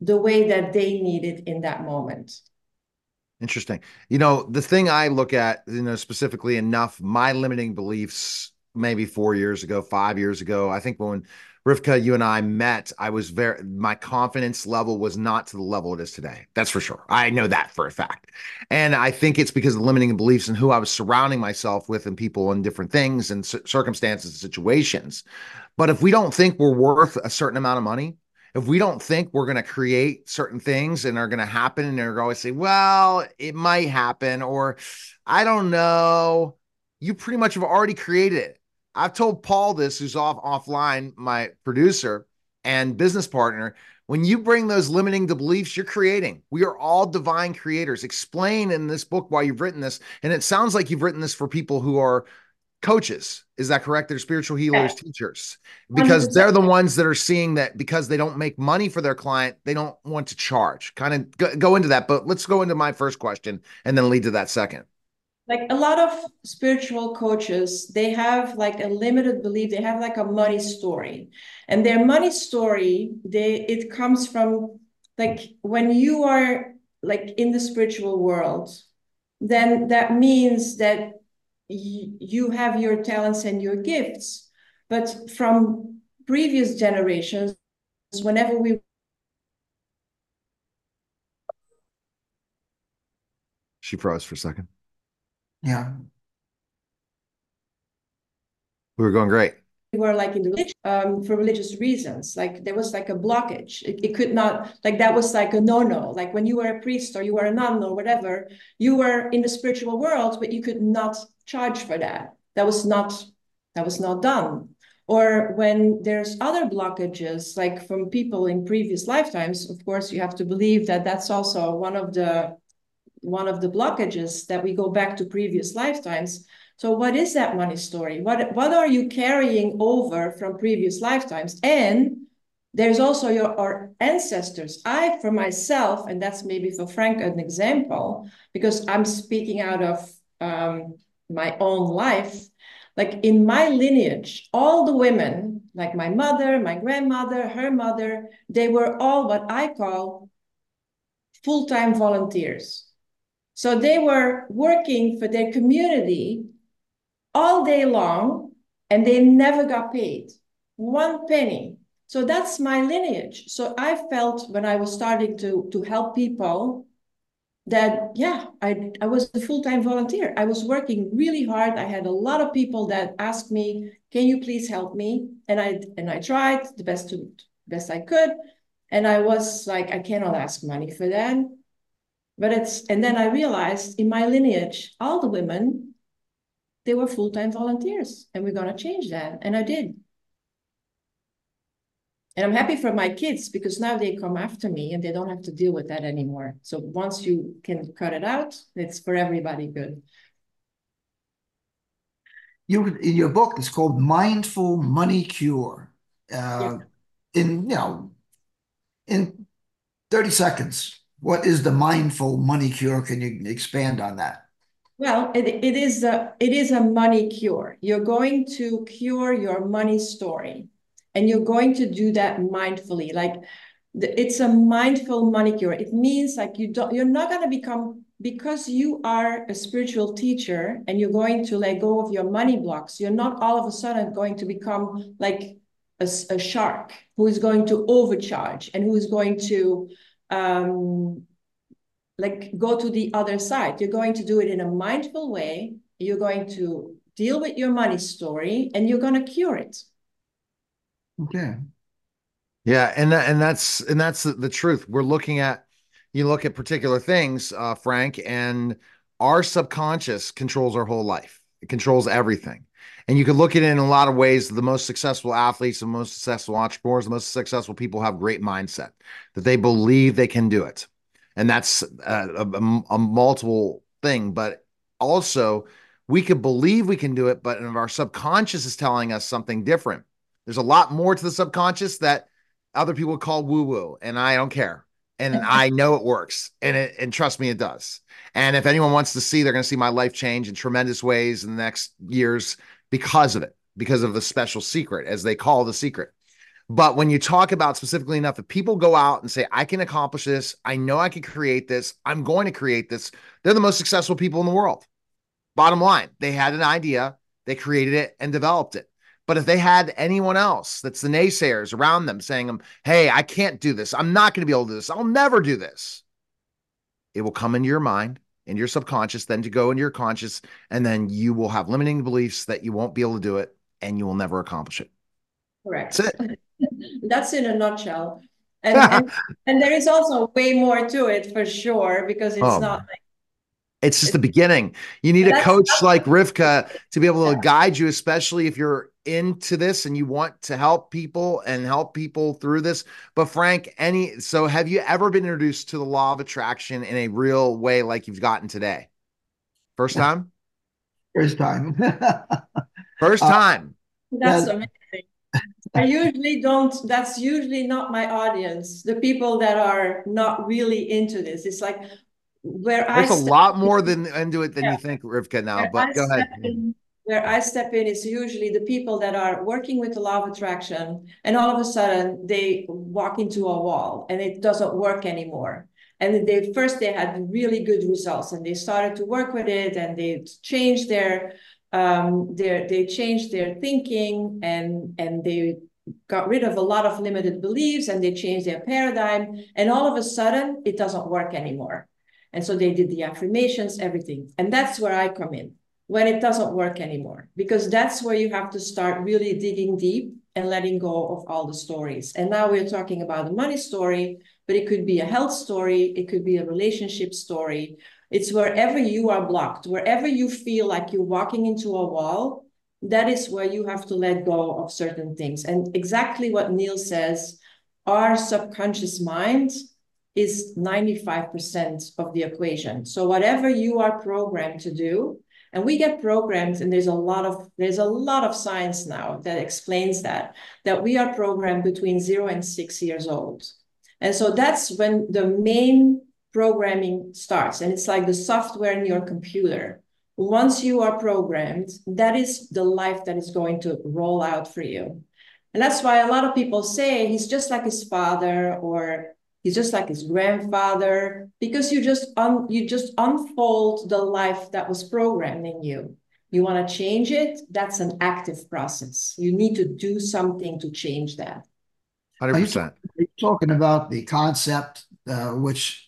the way that they need it in that moment interesting you know the thing i look at you know specifically enough my limiting beliefs maybe four years ago, five years ago. I think when Rivka, you and I met, I was very, my confidence level was not to the level it is today. That's for sure. I know that for a fact. And I think it's because of the limiting beliefs and who I was surrounding myself with and people and different things and circumstances and situations. But if we don't think we're worth a certain amount of money, if we don't think we're going to create certain things and are going to happen and they're always say, well, it might happen, or I don't know, you pretty much have already created it. I've told Paul this, who's off offline, my producer and business partner. When you bring those limiting the beliefs, you're creating. We are all divine creators. Explain in this book why you've written this. And it sounds like you've written this for people who are coaches. Is that correct? They're spiritual healers, yeah. teachers, because they are the ones that are seeing that because they don't make money for their client, they don't want to charge. Kind of go, go into that. But let's go into my first question and then lead to that second like a lot of spiritual coaches they have like a limited belief they have like a money story and their money story they it comes from like when you are like in the spiritual world then that means that you have your talents and your gifts but from previous generations whenever we she froze for a second yeah. We were going great. We were like in the religion um, for religious reasons. Like there was like a blockage. It, it could not, like that was like a no-no. Like when you were a priest or you were a nun or whatever, you were in the spiritual world, but you could not charge for that. That was not, that was not done. Or when there's other blockages, like from people in previous lifetimes, of course, you have to believe that that's also one of the one of the blockages that we go back to previous lifetimes. So what is that money story? What, what are you carrying over from previous lifetimes? And there's also your our ancestors. I, for myself, and that's maybe for Frank an example, because I'm speaking out of um, my own life. Like in my lineage, all the women, like my mother, my grandmother, her mother, they were all what I call full-time volunteers. So they were working for their community all day long and they never got paid one penny. So that's my lineage. So I felt when I was starting to, to help people that, yeah, I, I was a full-time volunteer. I was working really hard. I had a lot of people that asked me, can you please help me? And I, and I tried the best to best I could. And I was like, I cannot ask money for that. But it's, and then I realized in my lineage, all the women, they were full-time volunteers and we're going to change that. And I did. And I'm happy for my kids because now they come after me and they don't have to deal with that anymore. So once you can cut it out, it's for everybody good. You in your book, it's called Mindful Money Cure. Uh, yeah. In you know, in 30 seconds, what is the mindful money cure? Can you expand on that? Well, it, it is a it is a money cure. You're going to cure your money story. and you're going to do that mindfully. Like it's a mindful money cure. It means like you don't, you're not going to become because you are a spiritual teacher and you're going to let go of your money blocks. You're not all of a sudden going to become like a, a shark who is going to overcharge and who is going to um, like go to the other side. You're going to do it in a mindful way. You're going to deal with your money story and you're going to cure it. Okay. Yeah, and and that's and that's the, the, truth. We're looking at you look at particular things, uh, Frank, and our subconscious controls our whole life. It controls everything. And you can look at it in a lot of ways. The most successful athletes, the most successful entrepreneurs, the most successful people have great mindset that they believe they can do it. And that's uh, a, a, a multiple thing. But also, we could believe we can do it, but our subconscious is telling us something different. There's a lot more to the subconscious that other people call woo woo, and I don't care. And I know it works, and it and trust me, it does. And if anyone wants to see, they're going to see my life change in tremendous ways in the next years because of it, because of the special secret, as they call the secret. But when you talk about specifically enough, if people go out and say, I can accomplish this, I know I can create this, I'm going to create this, they're the most successful people in the world. Bottom line, they had an idea, they created it and developed it. But if they had anyone else that's the naysayers around them saying them, hey, I can't do this. I'm not going to be able to do this. I'll never do this. It will come into your mind, in your subconscious, then to go into your conscious, and then you will have limiting beliefs that you won't be able to do it and you will never accomplish it. Correct. That's it. That's in a nutshell. And, and, and there is also way more to it for sure because it's oh, not like it's just the beginning. You need a coach like Rivka to be able to guide you, especially if you're into this and you want to help people and help people through this. But Frank, any so have you ever been introduced to the law of attraction in a real way like you've gotten today? First time? First time. First uh, time. Uh, that's amazing. I usually don't, that's usually not my audience, the people that are not really into this. It's like where There's I a lot more than into it than yeah. you think, Rivka, now, where but I go ahead. In, where I step in is usually the people that are working with the law of attraction, and all of a sudden they walk into a wall and it doesn't work anymore. And they first they had really good results, and they started to work with it, and they changed their um, they changed their thinking, and and they got rid of a lot of limited beliefs, and they changed their paradigm, and all of a sudden it doesn't work anymore. And so they did the affirmations, everything, and that's where I come in when it doesn't work anymore, because that's where you have to start really digging deep and letting go of all the stories. And now we're talking about the money story, but it could be a health story, it could be a relationship story. It's wherever you are blocked, wherever you feel like you're walking into a wall, that is where you have to let go of certain things. And exactly what Neil says, our subconscious mind is 95% of the equation. So whatever you are programmed to do, and we get programs and there's a lot of there's a lot of science now that explains that that we are programmed between 0 and 6 years old and so that's when the main programming starts and it's like the software in your computer once you are programmed that is the life that is going to roll out for you and that's why a lot of people say he's just like his father or He's just like his grandfather because you just un, you just unfold the life that was programmed in you. You want to change it? That's an active process. You need to do something to change that. Hundred percent. You're talking about the concept, uh, which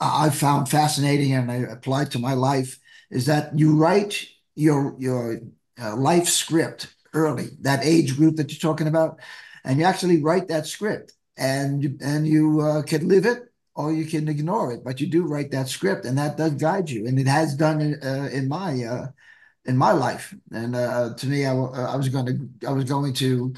I found fascinating and I applied to my life, is that you write your your uh, life script early, that age group that you're talking about, and you actually write that script and you, and you uh, can live it or you can ignore it. But you do write that script, and that does guide you, and it has done in, uh, in my uh, in my life. And uh, to me, I, I was going to I was going to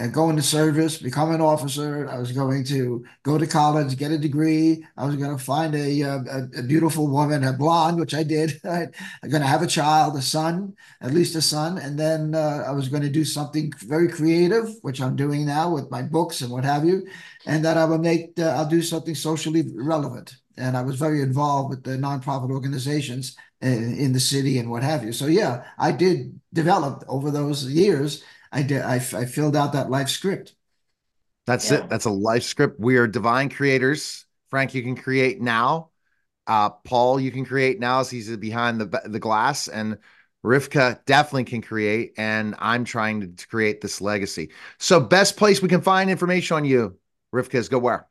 and go into service, become an officer. I was going to go to college, get a degree. I was going to find a, uh, a, a beautiful woman, a blonde, which I did. I'm going to have a child, a son, at least a son. And then uh, I was going to do something very creative, which I'm doing now with my books and what have you. And that I will make, uh, I'll do something socially relevant. And I was very involved with the nonprofit organizations in, in the city and what have you. So, yeah, I did develop over those years I did. I, I filled out that life script. That's yeah. it. That's a life script. We are divine creators. Frank, you can create now. Uh, Paul, you can create now as he's behind the the glass, and Rivka definitely can create. And I'm trying to, to create this legacy. So, best place we can find information on you, Rivka, is go where?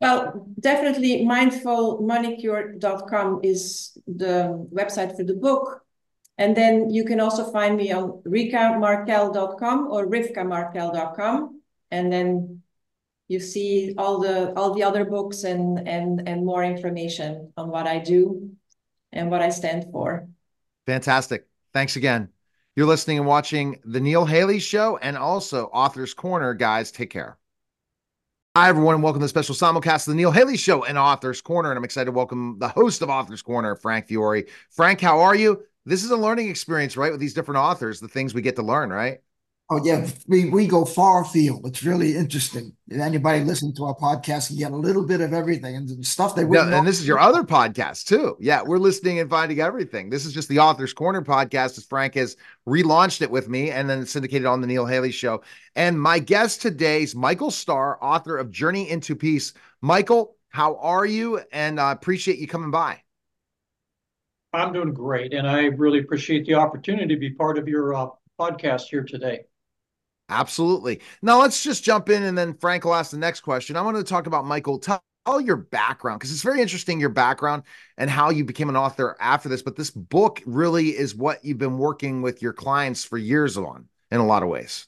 Well, definitely mindfulmoneycure.com is the website for the book. And then you can also find me on rikamarkel.com or rivkamarkel.com. And then you see all the all the other books and and and more information on what I do and what I stand for. Fantastic. Thanks again. You're listening and watching the Neil Haley Show and also Author's Corner. Guys, take care. Hi, everyone, and welcome to the special simulcast of the Neil Haley Show and Author's Corner. And I'm excited to welcome the host of Author's Corner, Frank Fiore. Frank, how are you? This is a learning experience, right? With these different authors, the things we get to learn, right? Oh yeah, we we go far afield. It's really interesting. If anybody listening to our podcast can get a little bit of everything and stuff they wouldn't. Yeah, and this is your other podcast too. Yeah, we're listening and finding everything. This is just the Author's Corner podcast, as Frank has relaunched it with me, and then syndicated on the Neil Haley Show. And my guest today is Michael Starr, author of Journey into Peace. Michael, how are you? And I uh, appreciate you coming by. I'm doing great, and I really appreciate the opportunity to be part of your uh, podcast here today. Absolutely. Now let's just jump in and then Frank will ask the next question. I want to talk about Michael. Tell your background because it's very interesting your background and how you became an author after this. But this book really is what you've been working with your clients for years on in a lot of ways.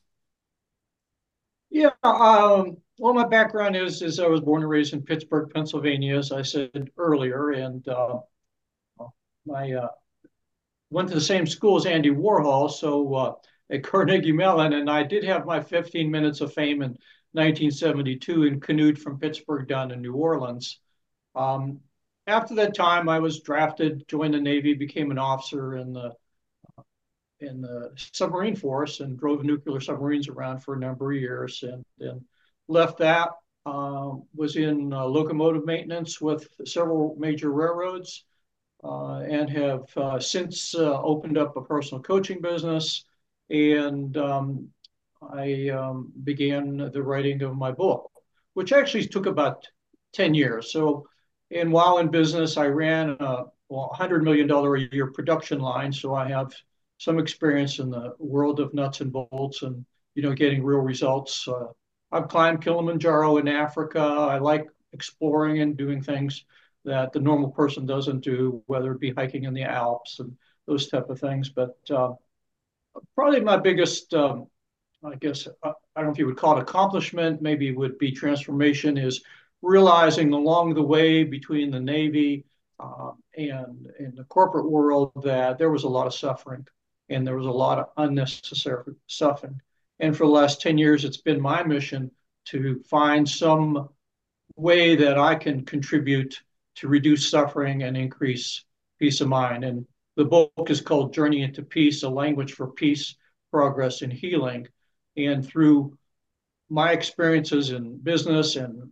Yeah. Um, well, my background is is I was born and raised in Pittsburgh, Pennsylvania, as I said earlier, and uh, I uh, went to the same school as Andy Warhol, so. Uh, at Carnegie Mellon, and I did have my 15 minutes of fame in 1972 and canoed from Pittsburgh down to New Orleans. Um, after that time, I was drafted, joined the Navy, became an officer in the in the submarine force, and drove nuclear submarines around for a number of years, and then left that. Uh, was in uh, locomotive maintenance with several major railroads, uh, and have uh, since uh, opened up a personal coaching business and um, I um, began the writing of my book, which actually took about 10 years. So, and while in business, I ran a $100 million a year production line. So I have some experience in the world of nuts and bolts and, you know, getting real results. Uh, I've climbed Kilimanjaro in Africa. I like exploring and doing things that the normal person doesn't do, whether it be hiking in the Alps and those type of things. But uh, probably my biggest, um, I guess, uh, I don't know if you would call it accomplishment, maybe would be transformation, is realizing along the way between the Navy uh, and in the corporate world that there was a lot of suffering and there was a lot of unnecessary suffering. And for the last 10 years, it's been my mission to find some way that I can contribute to reduce suffering and increase peace of mind. And the book is called Journey into Peace, a language for peace, progress, and healing. And through my experiences in business and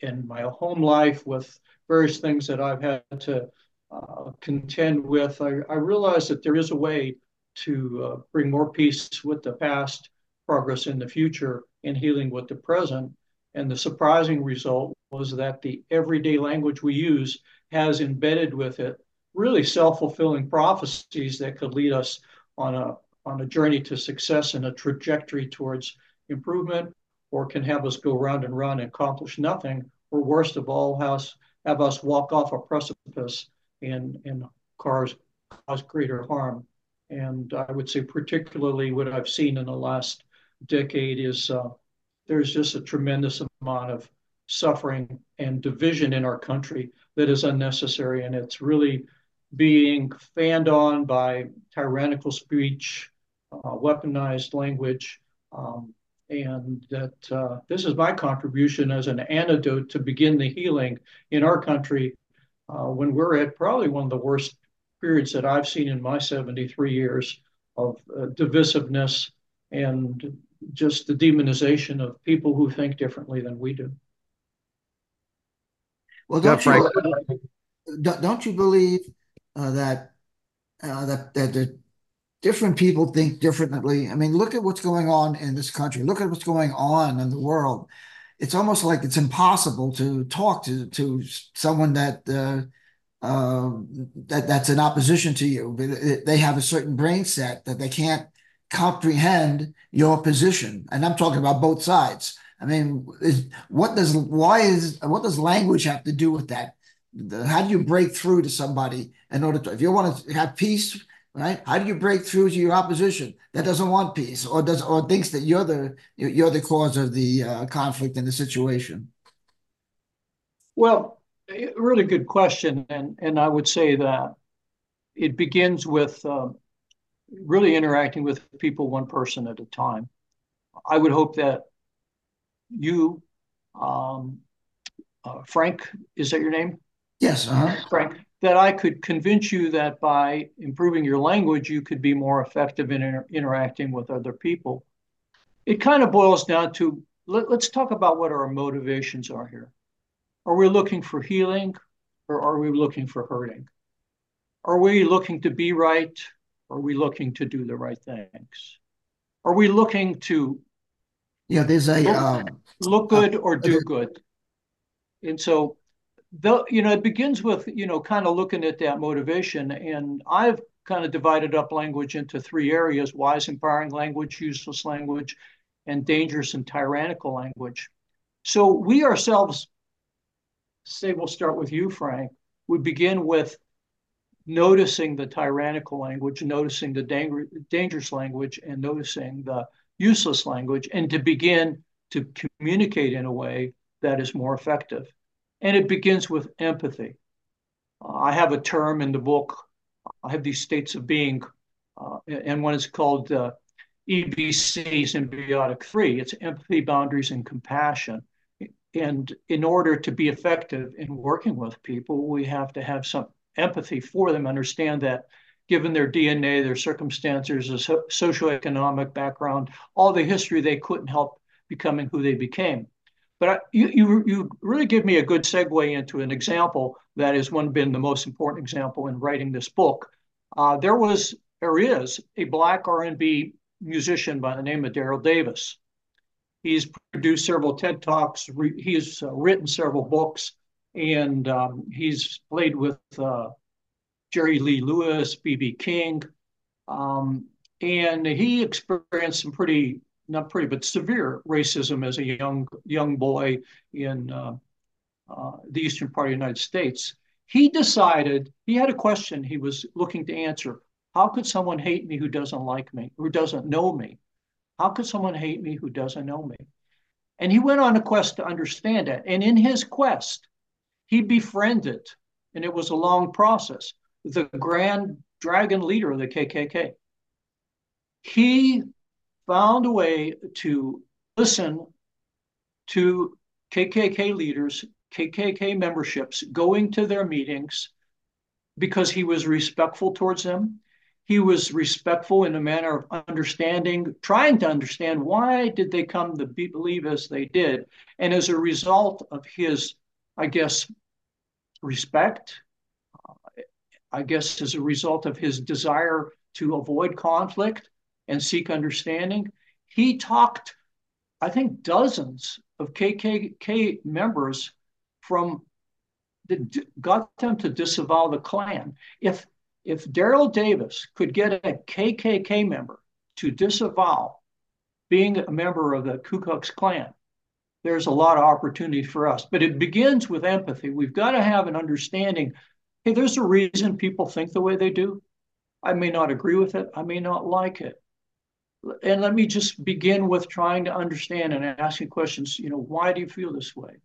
in my home life with various things that I've had to uh, contend with, I, I realized that there is a way to uh, bring more peace with the past, progress in the future, and healing with the present. And the surprising result was that the everyday language we use has embedded with it really self-fulfilling prophecies that could lead us on a on a journey to success and a trajectory towards improvement, or can have us go round and round and accomplish nothing, or worst of all, has have us walk off a precipice and and cause cause greater harm. And I would say, particularly what I've seen in the last decade is uh, there's just a tremendous amount of suffering and division in our country that is unnecessary, and it's really being fanned on by tyrannical speech, uh, weaponized language, um, and that uh, this is my contribution as an antidote to begin the healing in our country uh, when we're at probably one of the worst periods that I've seen in my 73 years of uh, divisiveness and just the demonization of people who think differently than we do. Well, don't, yeah, you, don't you believe uh, that uh, that that the different people think differently. I mean, look at what's going on in this country. Look at what's going on in the world. It's almost like it's impossible to talk to to someone that uh, uh, that that's in opposition to you. They have a certain brain set that they can't comprehend your position, and I'm talking about both sides. I mean, is, what does why is what does language have to do with that? How do you break through to somebody in order to if you want to have peace, right? How do you break through to your opposition that doesn't want peace or does or thinks that you're the you're the cause of the uh, conflict in the situation? Well, really good question, and and I would say that it begins with uh, really interacting with people one person at a time. I would hope that you, um, uh, Frank, is that your name? Yes, uh-huh. Frank. That I could convince you that by improving your language, you could be more effective in inter- interacting with other people. It kind of boils down to let, let's talk about what our motivations are here. Are we looking for healing or are we looking for hurting? Are we looking to be right? Or are we looking to do the right things? Are we looking to yeah, there's a look, um, look good uh, or do good? And so the you know it begins with you know kind of looking at that motivation and I've kind of divided up language into three areas wise empowering language useless language and dangerous and tyrannical language so we ourselves say we'll start with you, Frank, we begin with noticing the tyrannical language, noticing the dang- dangerous language, and noticing the useless language, and to begin to communicate in a way that is more effective. And it begins with empathy. Uh, I have a term in the book, I have these states of being, uh, and one is called uh, EBC, symbiotic three. It's empathy, boundaries, and compassion. And in order to be effective in working with people, we have to have some empathy for them, understand that given their DNA, their circumstances, their socioeconomic background, all the history, they couldn't help becoming who they became. But I, you, you, you really give me a good segue into an example that has one been the most important example in writing this book. Uh, there was, there is a black R&B musician by the name of Daryl Davis. He's produced several TED Talks. Re- he's uh, written several books, and um, he's played with uh, Jerry Lee Lewis, B.B. King. Um, and he experienced some pretty, not pretty, but severe racism as a young young boy in uh, uh, the eastern part of the United States. He decided he had a question he was looking to answer. How could someone hate me who doesn't like me, who doesn't know me? How could someone hate me who doesn't know me? And he went on a quest to understand it. And in his quest, he befriended, and it was a long process, the grand dragon leader of the KKK. He found a way to listen to KKK leaders, KKK memberships, going to their meetings because he was respectful towards them he was respectful in a manner of understanding, trying to understand why did they come to believe as they did. And as a result of his, I guess, respect, I guess as a result of his desire to avoid conflict and seek understanding, he talked, I think, dozens of KKK members from the, got them to disavow the Klan. If if Daryl Davis could get a KKK member to disavow being a member of the Ku Klux Klan, there's a lot of opportunity for us. But it begins with empathy. We've got to have an understanding hey, there's a reason people think the way they do. I may not agree with it, I may not like it. And let me just begin with trying to understand and asking questions, you know, why do you feel this way?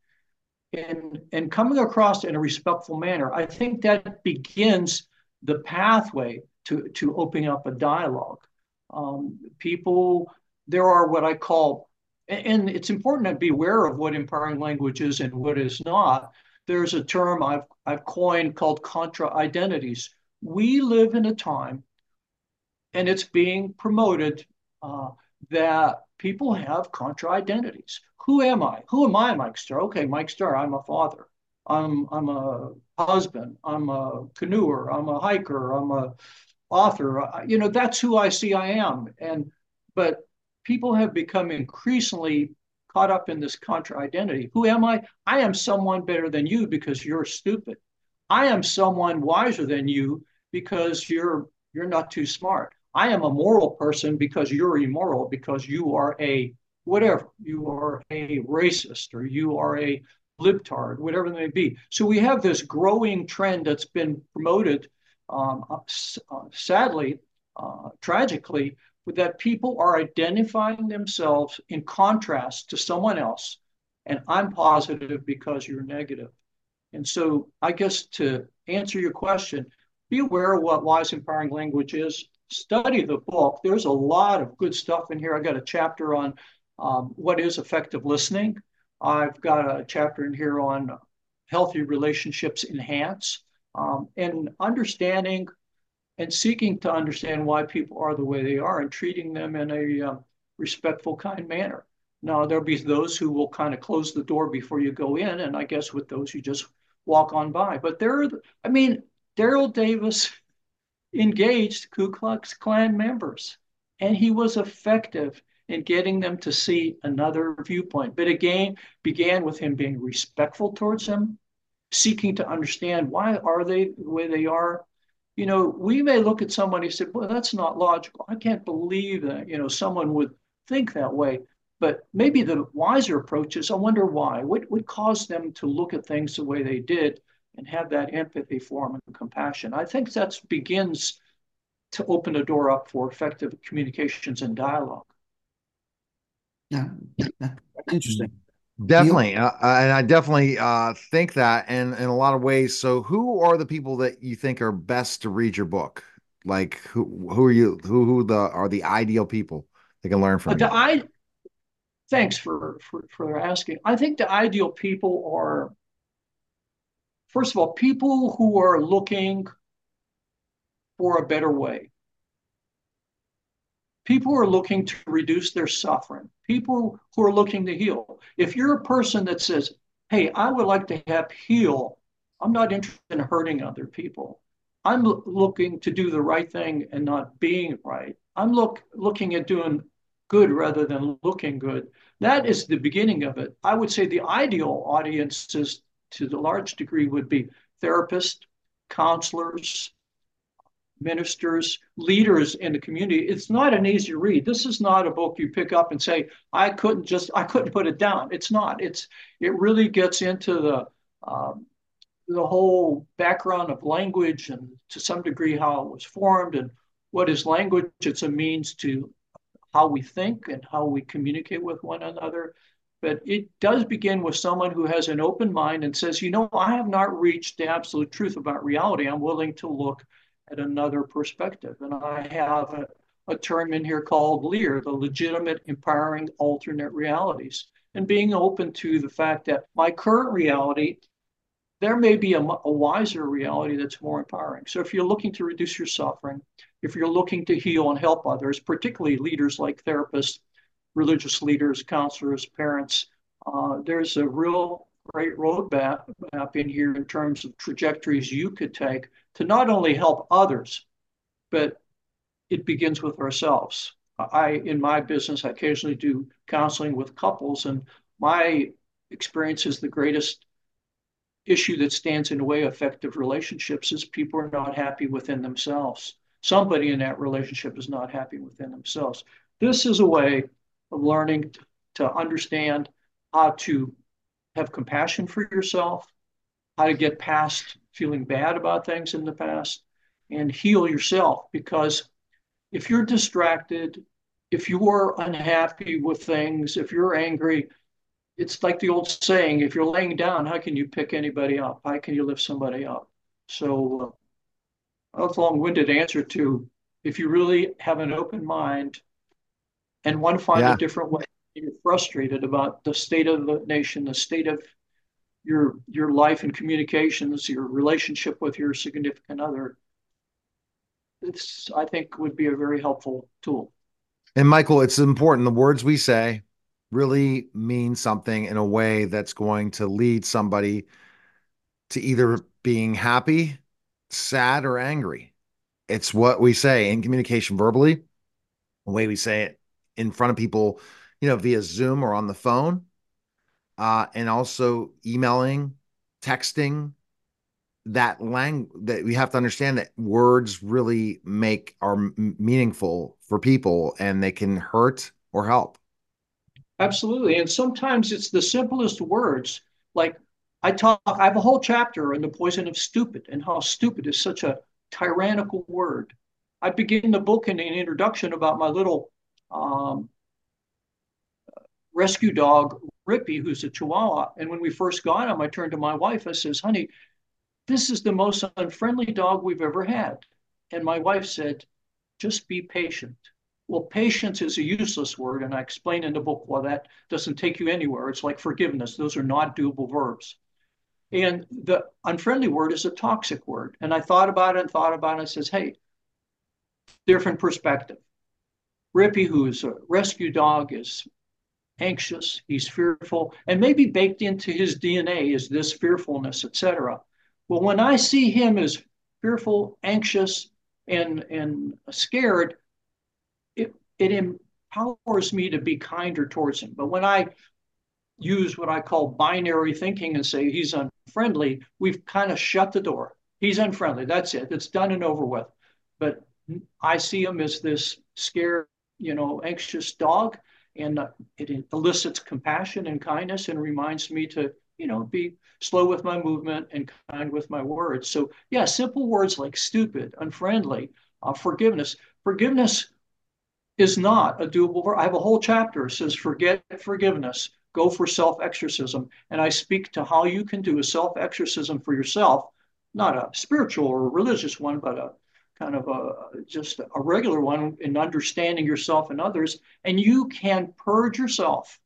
And, and coming across in a respectful manner, I think that begins the pathway to, to opening up a dialogue. Um, people, there are what I call, and it's important to be aware of what empowering language is and what is not. There's a term I've, I've coined called contra identities. We live in a time, and it's being promoted, uh, that people have contra identities. Who am I? Who am I, Mike Starr? Okay, Mike Starr, I'm a father. I'm I'm a husband. I'm a canoer. I'm a hiker. I'm a author. You know, that's who I see I am. And but people have become increasingly caught up in this contra identity. Who am I? I am someone better than you because you're stupid. I am someone wiser than you because you're you're not too smart. I am a moral person because you're immoral because you are a whatever. You are a racist or you are a libtard, whatever it may be. So we have this growing trend that's been promoted, um, uh, uh, sadly, uh, tragically, that people are identifying themselves in contrast to someone else. And I'm positive because you're negative. And so I guess to answer your question, be aware of what wise empowering language is. Study the book. There's a lot of good stuff in here. I got a chapter on um, what is effective listening. I've got a chapter in here on healthy relationships enhance um, and understanding and seeking to understand why people are the way they are and treating them in a um, respectful, kind manner. Now, there'll be those who will kind of close the door before you go in, and I guess with those you just walk on by. But there, I mean, Daryl Davis engaged Ku Klux Klan members, and he was effective in getting them to see another viewpoint. But again, began with him being respectful towards them, seeking to understand why are they the way they are. You know, we may look at somebody and say, well, that's not logical. I can't believe that, you know, someone would think that way. But maybe the wiser approach is I wonder why. What would cause them to look at things the way they did and have that empathy for them and compassion? I think that begins to open a door up for effective communications and dialogue. Yeah, interesting. Definitely, uh, and I definitely uh, think that, and in a lot of ways. So, who are the people that you think are best to read your book? Like, who who are you? Who who the are the ideal people they can learn from? Uh, the I, thanks for, for for asking. I think the ideal people are, first of all, people who are looking for a better way. People are looking to reduce their suffering. People who are looking to heal. If you're a person that says, hey, I would like to help heal, I'm not interested in hurting other people. I'm looking to do the right thing and not being right. I'm look looking at doing good rather than looking good. That is the beginning of it. I would say the ideal audiences to the large degree would be therapists, counselors, ministers, leaders in the community. It's not an easy read. This is not a book you pick up and say, I couldn't just, I couldn't put it down. It's not. It's, it really gets into the, um, the whole background of language and to some degree how it was formed and what is language. It's a means to how we think and how we communicate with one another. But it does begin with someone who has an open mind and says, you know, I have not reached the absolute truth about reality. I'm willing to look at another perspective. And I have a, a term in here called LEAR, the legitimate, empowering alternate realities, and being open to the fact that my current reality, there may be a, a wiser reality that's more empowering. So if you're looking to reduce your suffering, if you're looking to heal and help others, particularly leaders like therapists, religious leaders, counselors, parents, uh, there's a real great roadmap in here in terms of trajectories you could take to not only help others, but it begins with ourselves. I, in my business, I occasionally do counseling with couples, and my experience is the greatest issue that stands in the way of effective relationships is people are not happy within themselves. Somebody in that relationship is not happy within themselves. This is a way of learning to understand how to have compassion for yourself, how to get past feeling bad about things in the past, and heal yourself. Because if you're distracted, if you are unhappy with things, if you're angry, it's like the old saying if you're laying down, how can you pick anybody up? How can you lift somebody up? So, uh, that's a long winded answer to if you really have an open mind and want to find yeah. a different way, you're frustrated about the state of the nation, the state of your your life and communications, your relationship with your significant other, it's I think would be a very helpful tool. And Michael, it's important. The words we say really mean something in a way that's going to lead somebody to either being happy, sad, or angry. it's what we say in communication verbally, the way we say it in front of people, you know, via Zoom or on the phone, uh, and also emailing, texting. That language that we have to understand that words really make are meaningful for people, and they can hurt or help. Absolutely, and sometimes it's the simplest words. Like I talk, I have a whole chapter on the poison of stupid and how stupid is such a tyrannical word. I begin the book in an introduction about my little um, rescue dog, Rippy, who's a Chihuahua. And when we first got him, I turned to my wife. I says, "Honey, this is the most unfriendly dog we've ever had." And my wife said, "Just be patient." Well, patience is a useless word, and I explain in the book why that doesn't take you anywhere. It's like forgiveness; those are not doable verbs. And the unfriendly word is a toxic word. And I thought about it and thought about it and says, hey, different perspective. Rippy, who's a rescue dog, is anxious, he's fearful, and maybe baked into his DNA is this fearfulness, etc. Well, when I see him as fearful, anxious, and and scared, it it empowers me to be kinder towards him. But when I use what I call binary thinking and say he's unfriendly, we've kind of shut the door. He's unfriendly. That's it. It's done and over with. But I see him as this scared, you know, anxious dog, and it elicits compassion and kindness and reminds me to, you know, be slow with my movement and kind with my words. So yeah, simple words like stupid, unfriendly, uh, forgiveness. Forgiveness is not a doable verb. I have a whole chapter says forget forgiveness go for self exorcism. And I speak to how you can do a self exorcism for yourself, not a spiritual or religious one, but a kind of a just a regular one in understanding yourself and others. And you can purge yourself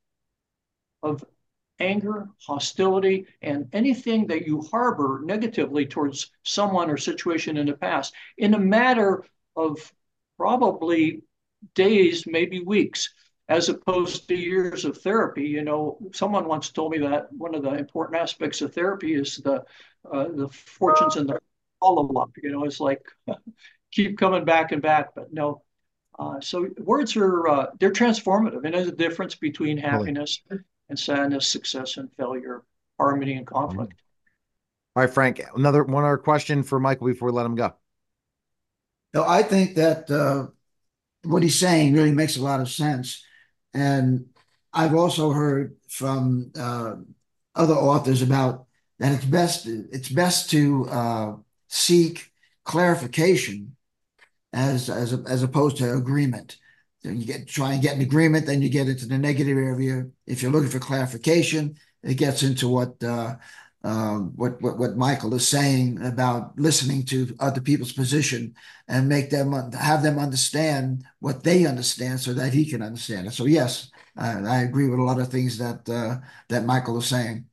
of anger, hostility, and anything that you harbor negatively towards someone or situation in the past in a matter of probably days, maybe weeks as opposed to years of therapy. You know, someone once told me that one of the important aspects of therapy is the uh, the fortunes and the follow up. You know, it's like keep coming back and back, but no. Uh, so words are uh, they're transformative, and there's a difference between happiness really? and sadness, success and failure, harmony and conflict. All right, Frank. Another one other question for Michael before we let him go. No, I think that uh, what he's saying really makes a lot of sense. And I've also heard from uh, other authors about that it's best it's best to uh, seek clarification as as as opposed to agreement. So you get try and get an agreement, then you get into the negative area. If you're looking for clarification, it gets into what uh, um, what, what what Michael is saying about listening to other people's position and make them have them understand what they understand so that he can understand it. So yes, I, I agree with a lot of things that uh, that Michael is saying.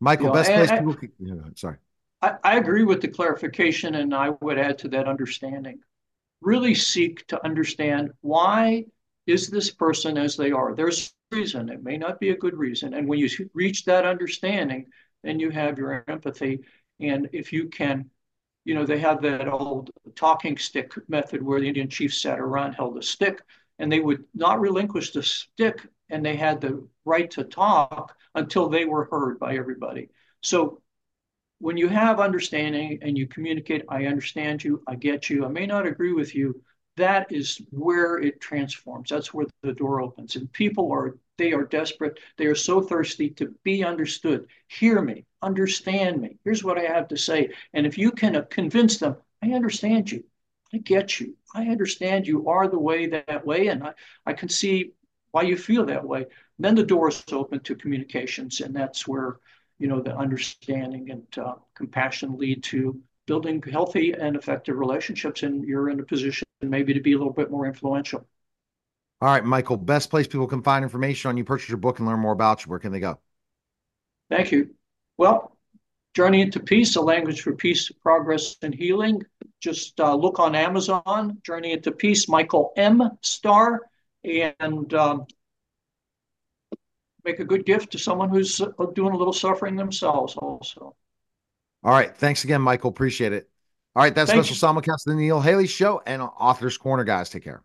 Michael, you know, best place I, to look. Yeah, sorry. I, I agree with the clarification, and I would add to that understanding. Really seek to understand why is this person as they are. There's a reason. It may not be a good reason, and when you reach that understanding, then you have your empathy. And if you can, you know, they have that old talking stick method where the Indian chief sat around, held a stick, and they would not relinquish the stick, and they had the right to talk until they were heard by everybody. So when you have understanding and you communicate, I understand you, I get you, I may not agree with you, that is where it transforms. That's where the door opens. And people are they are desperate. They are so thirsty to be understood. Hear me, understand me. Here's what I have to say. And if you can convince them, I understand you. I get you. I understand you are the way that way. And I, I can see why you feel that way. Then the door is open to communications. And that's where, you know, the understanding and uh, compassion lead to building healthy and effective relationships. And you're in a position maybe to be a little bit more influential. All right, Michael, best place people can find information on you, purchase your book, and learn more about you. Where can they go? Thank you. Well, Journey into Peace, a language for peace, progress, and healing. Just uh, look on Amazon, Journey into Peace, Michael M. Starr, and um, make a good gift to someone who's uh, doing a little suffering themselves also. All right. Thanks again, Michael. Appreciate it. All right. That's Thank special simulcast of the Neil Haley Show and Author's Corner, guys. Take care.